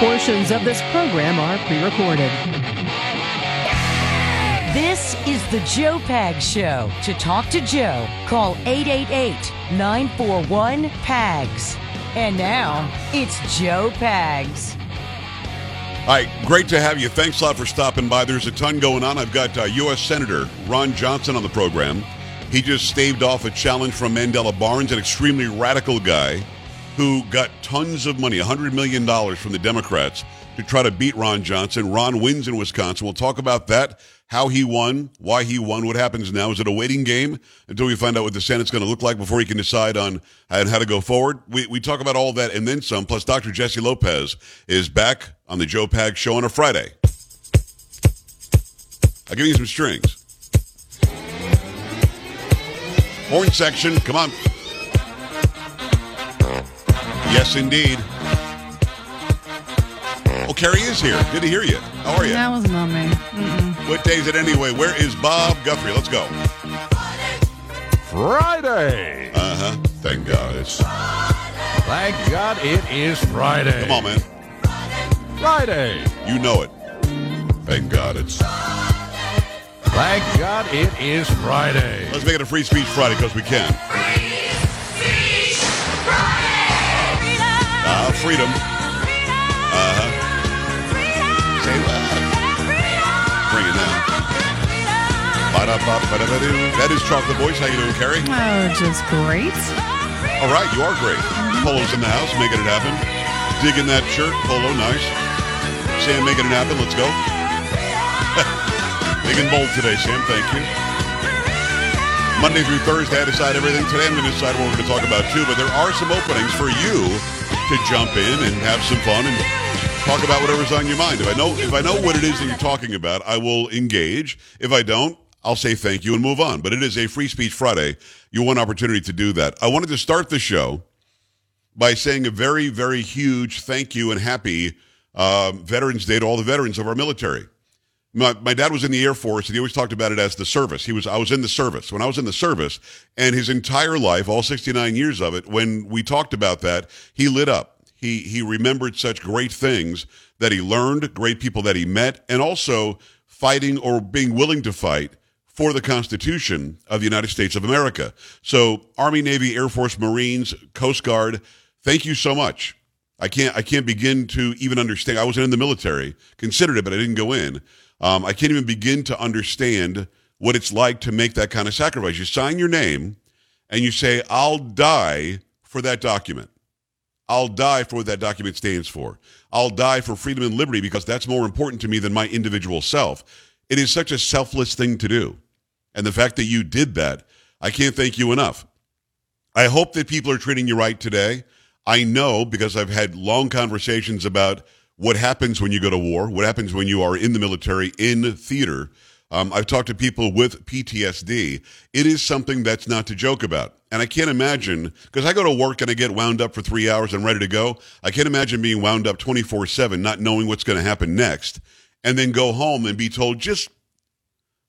Portions of this program are pre recorded. This is the Joe Pag Show. To talk to Joe, call 888 941 PAGS. And now, it's Joe Pags. All right, great to have you. Thanks a lot for stopping by. There's a ton going on. I've got uh, U.S. Senator Ron Johnson on the program. He just staved off a challenge from Mandela Barnes, an extremely radical guy who got tons of money, $100 million from the Democrats to try to beat Ron Johnson. Ron wins in Wisconsin. We'll talk about that, how he won, why he won, what happens now. Is it a waiting game until we find out what the Senate's going to look like before he can decide on how to go forward? We, we talk about all that and then some. Plus, Dr. Jesse Lopez is back on the Joe Pag Show on a Friday. I'll give you some strings. Horn section, come on. Yes, indeed. Oh, Carrie is here. Good to hear you. How are you? That wasn't on me. Mm-mm. What day is it anyway? Where is Bob Guthrie? Let's go. Friday. Uh huh. Thank God. It's Thank God it is Friday. come on, man. Friday. You know it. Thank God it's. Thank God it is Friday. Let's make it a free speech Friday because we can. Ah, freedom. Uh huh. Say what? Bring it down. That is Chocolate Voice. How you doing, Carrie? Oh, just great. All right, you are great. Polo's in the house, making it happen. Digging that shirt, Polo, nice. Sam making it happen. Let's go. Big and bold today, Sam. Thank you. Monday through Thursday, I decide everything. Today, I'm going to decide what we're going to talk about too. But there are some openings for you to jump in and have some fun and talk about whatever's on your mind. If I know if I know what it is that you're talking about, I will engage. If I don't, I'll say thank you and move on. But it is a free speech Friday. You want opportunity to do that. I wanted to start the show by saying a very, very huge thank you and happy uh, Veterans Day to all the veterans of our military. My, my dad was in the Air Force, and he always talked about it as the service. He was I was in the service when I was in the service, and his entire life, all 69 years of it, when we talked about that, he lit up. He he remembered such great things that he learned, great people that he met, and also fighting or being willing to fight for the Constitution of the United States of America. So, Army, Navy, Air Force, Marines, Coast Guard, thank you so much. I can't I can't begin to even understand. I wasn't in the military, considered it, but I didn't go in. Um, I can't even begin to understand what it's like to make that kind of sacrifice. You sign your name and you say, I'll die for that document. I'll die for what that document stands for. I'll die for freedom and liberty because that's more important to me than my individual self. It is such a selfless thing to do. And the fact that you did that, I can't thank you enough. I hope that people are treating you right today. I know because I've had long conversations about what happens when you go to war, what happens when you are in the military, in theater. Um, I've talked to people with PTSD. It is something that's not to joke about. And I can't imagine, because I go to work and I get wound up for three hours and ready to go. I can't imagine being wound up 24 7, not knowing what's going to happen next, and then go home and be told, just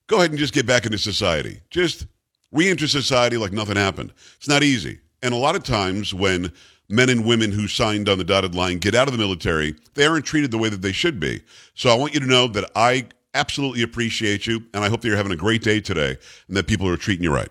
go ahead and just get back into society. Just re enter society like nothing happened. It's not easy. And a lot of times when men and women who signed on the dotted line get out of the military, they aren't treated the way that they should be. So I want you to know that I absolutely appreciate you, and I hope that you're having a great day today and that people are treating you right.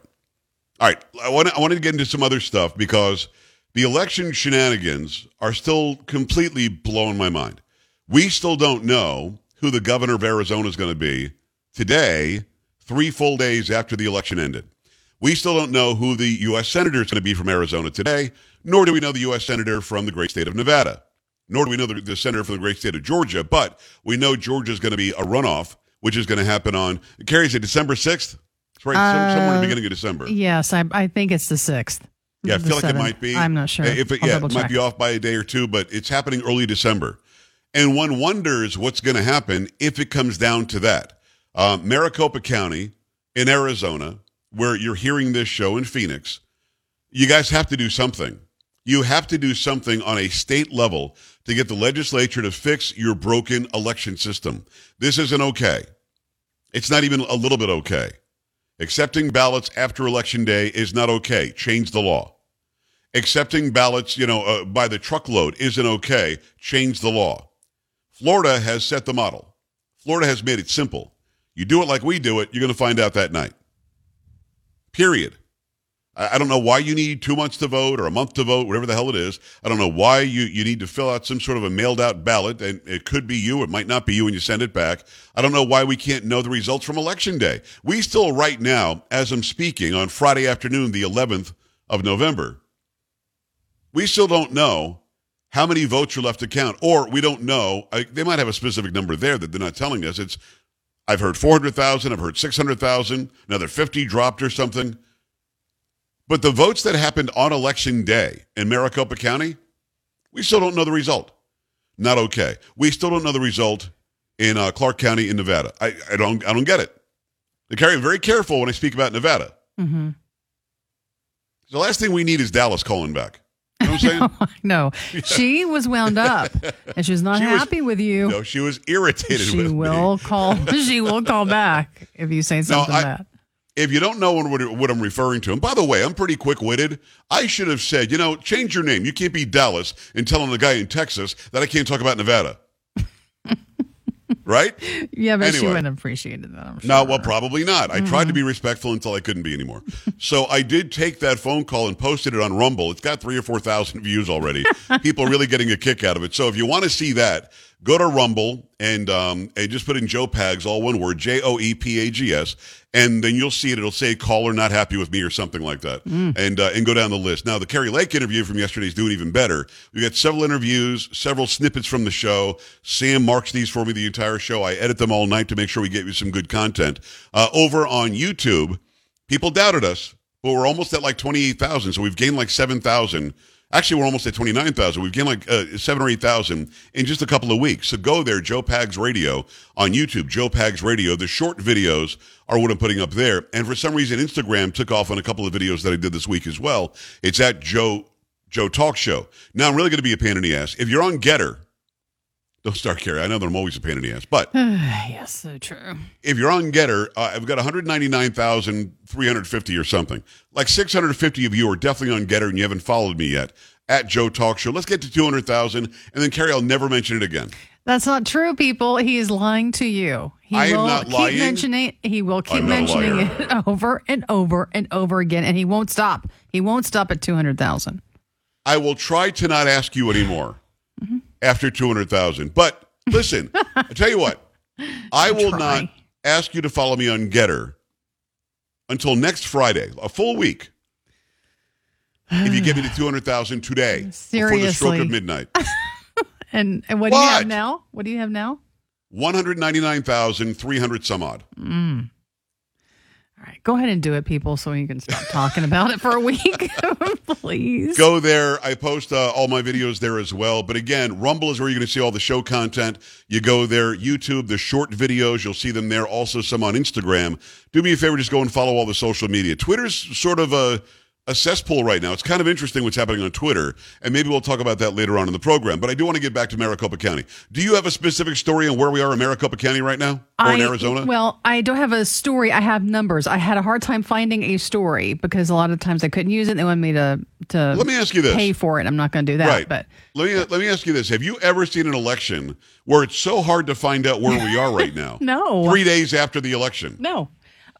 All right, I want I wanted to get into some other stuff because the election shenanigans are still completely blowing my mind. We still don't know who the governor of Arizona is going to be today, three full days after the election ended. We still don't know who the U.S. Senator is going to be from Arizona today, nor do we know the U.S. Senator from the great state of Nevada, nor do we know the, the Senator from the great state of Georgia, but we know Georgia is going to be a runoff, which is going to happen on, carries it December 6th? It's right, some- somewhere in the Uh, beginning of December. Yes, I, I think it's the sixth. Yeah, I feel like it might be. I'm not sure. If it, I'll yeah, it might be off by a day or two, but it's happening early December. And one wonders what's going to happen if it comes down to that. Um, Maricopa County in Arizona, where you're hearing this show in Phoenix, you guys have to do something. You have to do something on a state level to get the legislature to fix your broken election system. This isn't okay. It's not even a little bit okay. Accepting ballots after election day is not okay. Change the law. Accepting ballots, you know, uh, by the truckload isn't okay. Change the law. Florida has set the model. Florida has made it simple. You do it like we do it, you're going to find out that night. Period. I I don't know why you need two months to vote or a month to vote, whatever the hell it is. I don't know why you, you need to fill out some sort of a mailed out ballot, and it could be you, it might not be you when you send it back. I don't know why we can't know the results from Election Day. We still, right now, as I'm speaking on Friday afternoon, the 11th of November, we still don't know how many votes are left to count, or we don't know. I, they might have a specific number there that they're not telling us. It's I've heard 400,000, I've heard 600,000, another 50 dropped or something. But the votes that happened on election day in Maricopa County, we still don't know the result. Not okay. We still don't know the result in uh, Clark County in Nevada. I, I don't I don't get it. I carry very careful when I speak about Nevada. Mm-hmm. The last thing we need is Dallas calling back. You know what I'm saying? no, she was wound up, and she's not She was- happy with you. no, she was irritated she with will me. call. She will call back if you say something I- bad. If you don't know what, what I'm referring to, and by the way, I'm pretty quick witted. I should have said, you know, change your name. You can't be Dallas and telling the guy in Texas that I can't talk about Nevada. Right? Yeah, but she Anyway. wouldn't have appreciated that. I'm sure. No, well, probably not. I tried to be mm-hmm. respectful until I couldn't be anymore. so I did take that phone call and posted it on Rumble. It's got three or 4,000 views already. People are really getting a kick out of it. So if you want to see that, go to Rumble and, um, and just put in Joe Pags, all one word, J O E P A G S, and then you'll see it. It'll say caller not happy with me or something like that. And, uh, and go down the list. Now, the Kari Lake interview from yesterday is doing even better. We got several interviews, several snippets from the show. Sam marks these for me the entire show. I edit them all night to make sure we get you some good content. Uh, over on YouTube, people doubted us, but we're almost at like 28,000. So we've gained like 7,000. Actually, we're almost at 29,000. We've gained like uh, 7 or 8,000 in just a couple of weeks. So go there, Joe Pags Radio on YouTube, Joe Pags Radio. The short videos are what I'm putting up there. And for some reason, Instagram took off on a couple of videos that I did this week as well. It's at Joe Joe Talk Show. Now, I'm really going to be a pain in the ass. If you're on GETTR, don't start Carrie. I know that I'm always a pain in the ass, but yes, so true. if you're on GETTR, uh, I've got 199,350 or something. Like 650 of you are definitely on GETTR and you haven't followed me yet at Joe Talk Show. Let's get to 200,000 and then Carrie, I'll never mention it again. That's not true, people. He is lying to you. He I am will not keep lying. mentioning he will keep I'm mentioning it over and over and over again, and he won't stop. He won't stop at two hundred thousand. I will try to not ask you anymore after 200,000. But listen, I tell you what, I will Try. not ask you to follow me on GETTR until next Friday, a full week. If you get me to 200,000 today, Seriously. before the stroke of midnight. And and what, do you have now? What do you have now? 199,300 some odd. Mm. All right, go ahead and do it, people, so you can stop talking about it for a week, please. Go there. I post uh, all my videos there as well. But again, Rumble is where you're going to see all the show content. You go there. YouTube, the short videos, you'll see them there. Also, some on Instagram. Do me a favor, just go and follow all the social media. Twitter's sort of a, a cesspool right now. It's kind of interesting what's happening on Twitter, and maybe we'll talk about that later on in the program. But I do want to get back to Maricopa County. Do you have a specific story on where we are in Maricopa County right now, or in Arizona? Well, I don't have a story. I have numbers. I had a hard time finding a story because a lot of times I couldn't use it. They wanted me to to Let me ask you this. pay for it. I'm not going to do that. Right. But let me let me ask you this: Have you ever seen an election where it's so hard to find out where we are right now? No. Three days after the election. no.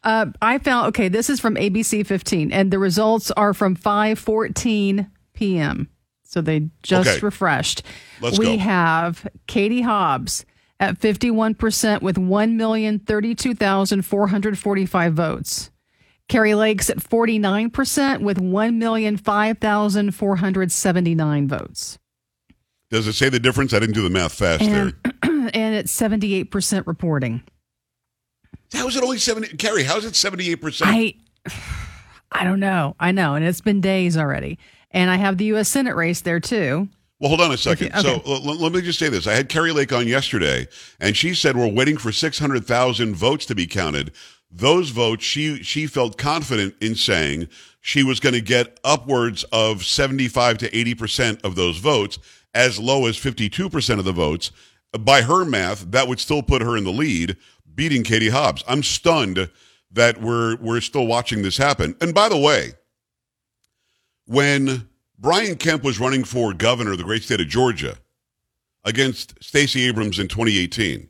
Uh, I found okay. This is from ABC 15, and the results are from 5:14 p.m. So they just Okay. refreshed. Let's we go. have Katie Hobbs at 51 percent with 1,032,445 votes. Kari Lakes at 49 percent with 1,005,479 votes, Does it say the difference? I didn't do the math fast and there. and it's 78 percent reporting. How is it only seventy? Carrie, how is it seventy-eight percent? I I don't know. I know, and it's been days already. And I have the U.S. Senate race there too. Well, hold on a second. Okay. So l- let me just say this: I had Kari Lake on yesterday, and she said we're waiting for six hundred thousand votes to be counted. Those votes, she she felt confident in saying she was going to get upwards of seventy-five to eighty percent of those votes, as low as fifty-two percent of the votes. By her math, that would still put her in the lead, beating Katie Hobbs. I'm stunned that we're we're still watching this happen. And by the way, when Brian Kemp was running for governor of the great state of Georgia, against Stacey Abrams in 2018.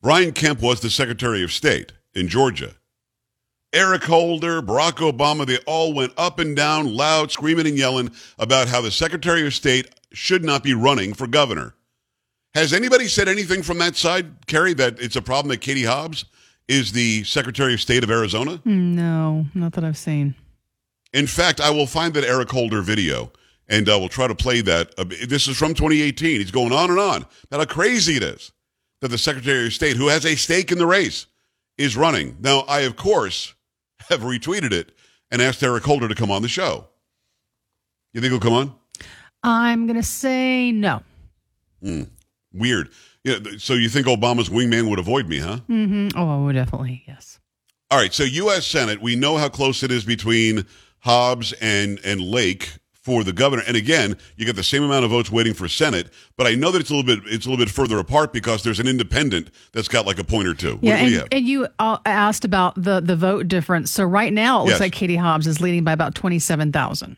Brian Kemp was the Secretary of State in Georgia. Eric Holder, Barack Obama, they all went up and down, loud, screaming and yelling about how the Secretary of State should not be running for governor. Has anybody said anything from that side, Carrie, that it's a problem that Katie Hobbs is the Secretary of State of Arizona? No, not that I've seen. In fact, I will find that Eric Holder video and uh, we'll try to play that. Uh, this is from 2018. He's going on and on about how crazy it is that the Secretary of State, who has a stake in the race, is running. Now, I, of course, have retweeted it and asked Eric Holder to come on the show. You think he'll come on? I'm going to say no. Mm, weird. Yeah, so you think Obama's wingman would avoid me, huh? Mm-hmm. Oh, definitely, yes. All right. So U.S. Senate, we know how close it is between Hobbs and and Lake for the governor. And again, you get the same amount of votes waiting for Senate, but I know that it's a little bit it's a little bit further apart because there's an independent that's got like a point or two. Yeah, and, and, you uh, asked about the the vote difference. So right now, it looks yes. like Katie Hobbs is leading by about twenty seven thousand.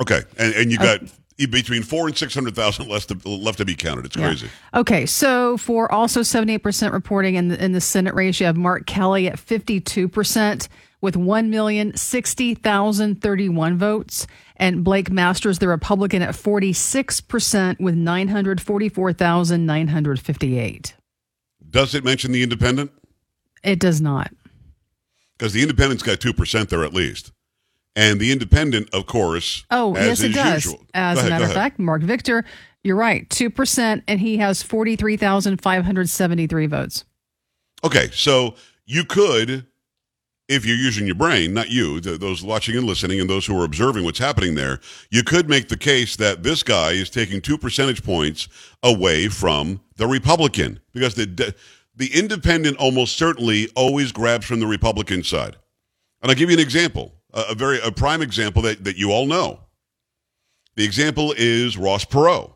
Okay, and and you got. Between four and six hundred thousand left to, left to be counted. It's crazy. Yeah. Okay, so for also seventy eight percent reporting in the in the Senate race, you have Mark Kelly at fifty two percent with one million sixty thousand thirty one votes and Blake Masters, the Republican, at 46% with 944,958. Does it mention the independent? It does not. Because the independent's got 2% there at least. And the independent, of course. Oh, yes, it does. Usual. As a matter of fact, Marc Victor, you're right, 2%, and he has 43,573 votes. Okay, so you could if you're using your brain, not you, the, those watching and listening and those who are observing what's happening there, you could make the case that this guy is taking two percentage points away from the Republican because the the independent almost certainly always grabs from the Republican side. And I'll give you an example, a, a very a prime example that, that you all know. The example is Ross Perot.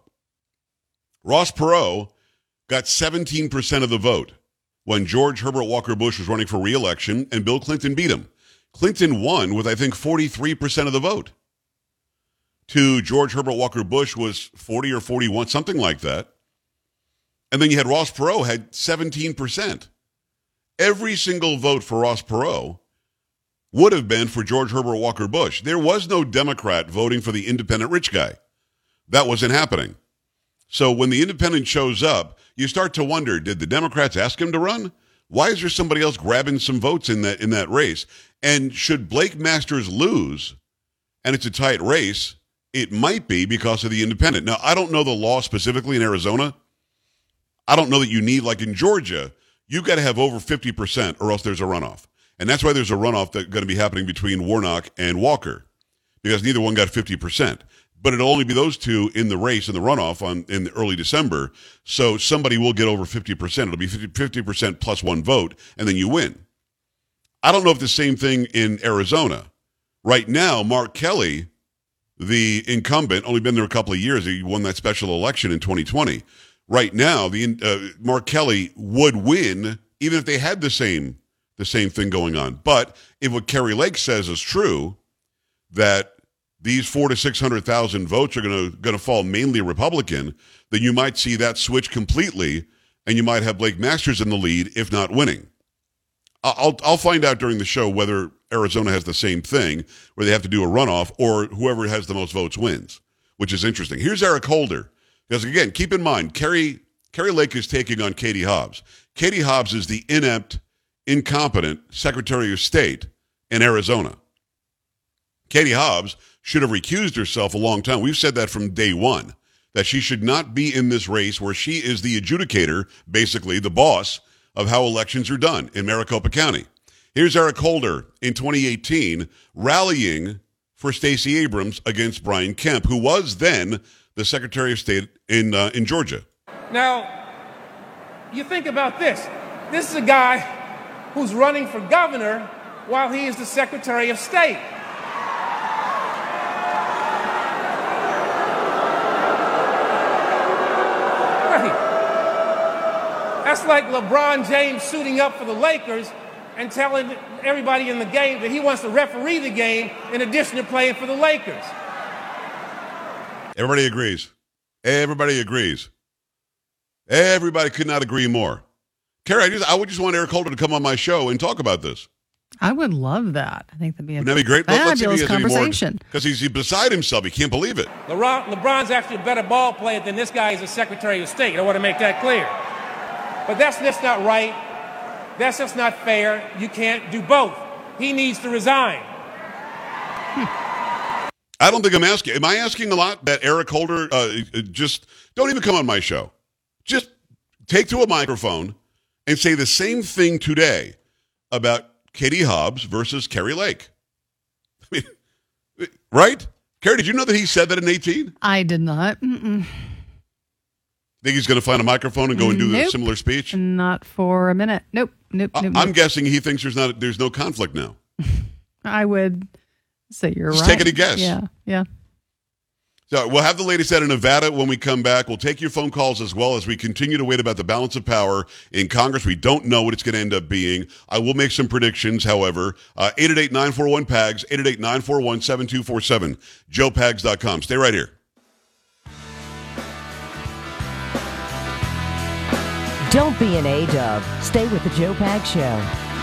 Ross Perot got 17% of the vote when George Herbert Walker Bush was running for reelection and Bill Clinton beat him. Clinton won with, I think, 43% of the vote. To George Herbert Walker Bush was 40 or 41, something like that. And then you had Ross Perot had 17%. Every single vote for Ross Perot would have been for George Herbert Walker Bush. There was no Democrat voting for the independent rich guy. That wasn't happening. So when the independent shows up, you start to wonder, did the Democrats ask him to run? Why is there somebody else grabbing some votes in that in that race? And should Blake Masters lose and it's a tight race, it might be because of the independent. Now, I don't know the law specifically in Arizona. I don't know that you need like in Georgia, you've got to have over 50% or else there's a runoff. And that's why there's a runoff that's going to be happening between Warnock and Walker because neither one got 50% but it'll only be those two in the race in the runoff on in early December. So somebody will get over 50%. It'll be 50, percent plus one vote, and then you win. I don't know if the same thing in Arizona. Right now, Mark Kelly, the incumbent, only been there a couple of years. He won that special election in 2020. Right now, the uh, Mark Kelly would win even if they had the same the same thing going on. But if what Kari Lake says is true, that these four to six hundred thousand votes are going to going to fall mainly Republican, then you might see that switch completely, and you might have Blake Masters in the lead, if not winning. I'll I'll find out during the show whether Arizona has the same thing where they have to do a runoff, or whoever has the most votes wins, which is interesting. Here's Eric Holder, because again, keep in mind, Kari Kari Lake is taking on Katie Hobbs. Katie Hobbs is the inept, incompetent Secretary of State in Arizona. Katie Hobbs should have recused herself a long time. We've said that from day one, that she should not be in this race where she is the adjudicator, basically the boss of how elections are done in Maricopa County. Here's Eric Holder in 2018 rallying for Stacey Abrams against Brian Kemp, who was then the Secretary of State in, uh, in Georgia. Now, you think about this. This is a guy who's running for governor while he is the Secretary of State. That's like LeBron James suiting up for the Lakers and telling everybody in the game that he wants to referee the game in addition to playing for the Lakers. Everybody agrees. Everybody agrees. Everybody could not agree more. Carrie, I, just, I would just want Eric Holder to come on my show and talk about this. I would love that. I think that'd be a Wouldn't that be great? Let- let's see if he fabulous has conversation. Because he's beside himself. He can't believe it. LeBron, LeBron's actually a better ball player than this guy is a Secretary of State. I want to make that clear. But that's just not right. That's just not fair. You can't do both. He needs to resign. I don't think I'm asking. Am I asking a lot that Eric Holder uh, just don't even come on my show? Just take to a microphone and say the same thing today about Katie Hobbs versus Kari Lake. I mean, right? Kerry, did you know that he said that in 18? I did not. Mm-mm. Think he's going to find a microphone and go and do a similar speech? Not for a minute. Nope. Nope. I- nope, I'm nope. guessing he thinks there's not there's no conflict now. I would say you're Just right. take it a guess. Yeah. Yeah. We'll have the latest out of Nevada when we come back. We'll take your phone calls as well as we continue to wait about the balance of power in Congress. We don't know what it's going to end up being. I will make some predictions, however. Uh, 888-941-PAGS, 888-941-7247, joepags.com. Stay right here. Don't be an A-dub. Stay with the Joe Pag Show.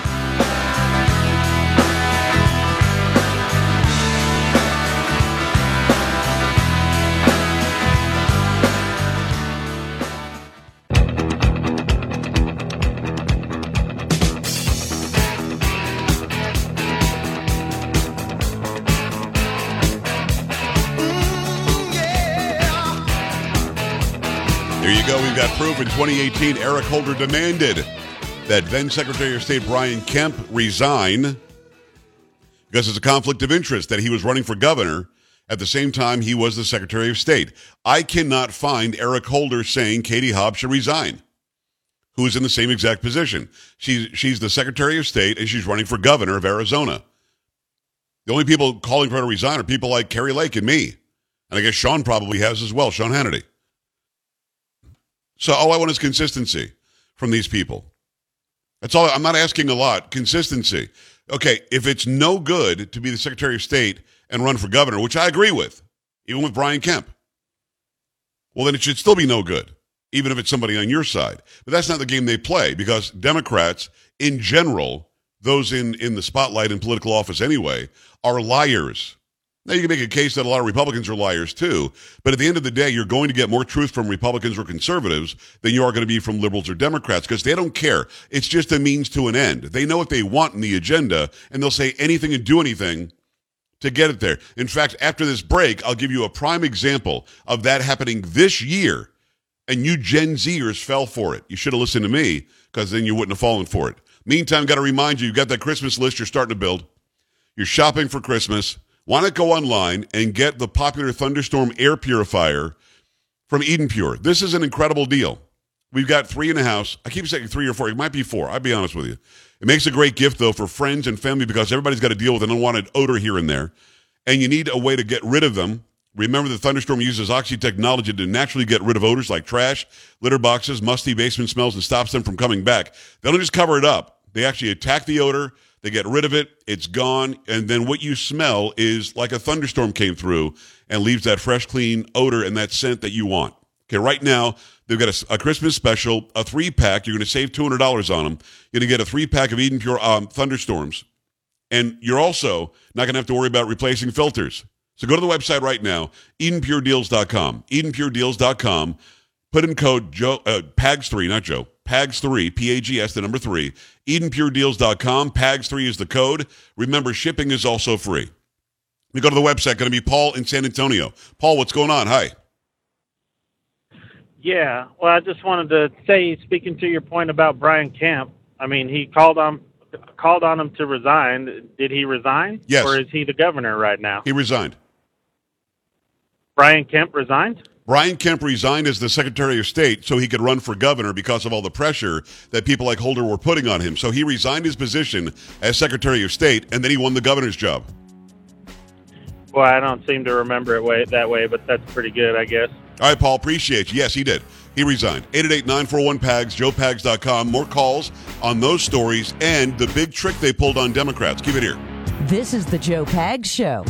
We've got proof in 2018. Eric Holder demanded that then Secretary of State Brian Kemp resign because it's a conflict of interest that he was running for governor at the same time he was the Secretary of State. I cannot find Eric Holder saying Katie Hobbs should resign, who is in the same exact position. She's, she's the Secretary of State and she's running for governor of Arizona. The only people calling for her to resign are people like Kari Lake and me. And I guess Sean probably has as well, Sean Hannity. So all I want is consistency from these people. That's all. I'm not asking a lot. Consistency. Okay, if it's no good to be the Secretary of State and run for governor, which I agree with, even with Brian Kemp, well, then it should still be no good, even if it's somebody on your side. But that's not the game they play because Democrats, in general, those in, in the spotlight in political office anyway, are liars. Now, you can make a case that a lot of Republicans are liars too, but at the end of the day, you're going to get more truth from Republicans or conservatives than you are going to be from liberals or Democrats because they don't care. It's just a means to an end. They know what they want in the agenda, and they'll say anything and do anything to get it there. In fact, after this break, I'll give you a prime example of that happening this year, and you Gen Zers fell for it. You should have listened to me because then you wouldn't have fallen for it. Meantime, got to remind you, you've got that Christmas list you're starting to build. You're shopping for Christmas. Why not go online and get the popular Thunderstorm air purifier from Eden Pure? This is an incredible deal. We've got three in the house. I keep saying three or four. It might be four. I'll be honest with you. It makes a great gift, though, for friends and family because everybody's got to deal with an unwanted odor here and there. And you need a way to get rid of them. Remember, the Thunderstorm uses Oxy technology to naturally get rid of odors like trash, litter boxes, musty basement smells, and stops them from coming back. They don't just cover it up, they actually attack the odor. They get rid of it, it's gone, and then what you smell is like a thunderstorm came through and leaves that fresh, clean odor and that scent that you want. Okay, right now, they've got a, a Christmas special, a three pack. You're going to save $200 on them. You're going to get a three pack of Eden Pure um, Thunderstorms. And you're also not going to have to worry about replacing filters. So go to the website right now, EdenPureDeals.com. EdenPureDeals.com. Put in code Joe, uh, PAGS3, not Joe, PAGS3, P A G S, the number three. EdenPureDeals.com. PAGS3 is the code. Remember, shipping is also free. We go to the website, going to be Paul in San Antonio. Paul, what's going on? Hi. Yeah, well, I just wanted to say, speaking to your point about Brian Kemp, I mean, he called on called on him to resign. Did he resign? Yes. Or is he the governor right now? He resigned. Brian Kemp resigned. Brian Kemp resigned as the Secretary of State so he could run for governor because of all the pressure that people like Holder were putting on him. So he resigned his position as Secretary of State, and then he won the governor's job. Well, I don't seem to remember it way, that way, but that's pretty good, I guess. All right, Paul, appreciate you. Yes, he did. He resigned. 888-941-PAGS, joepags.com. More calls on those stories and the big trick they pulled on Democrats. Keep it here. This is the Joe Pags Show.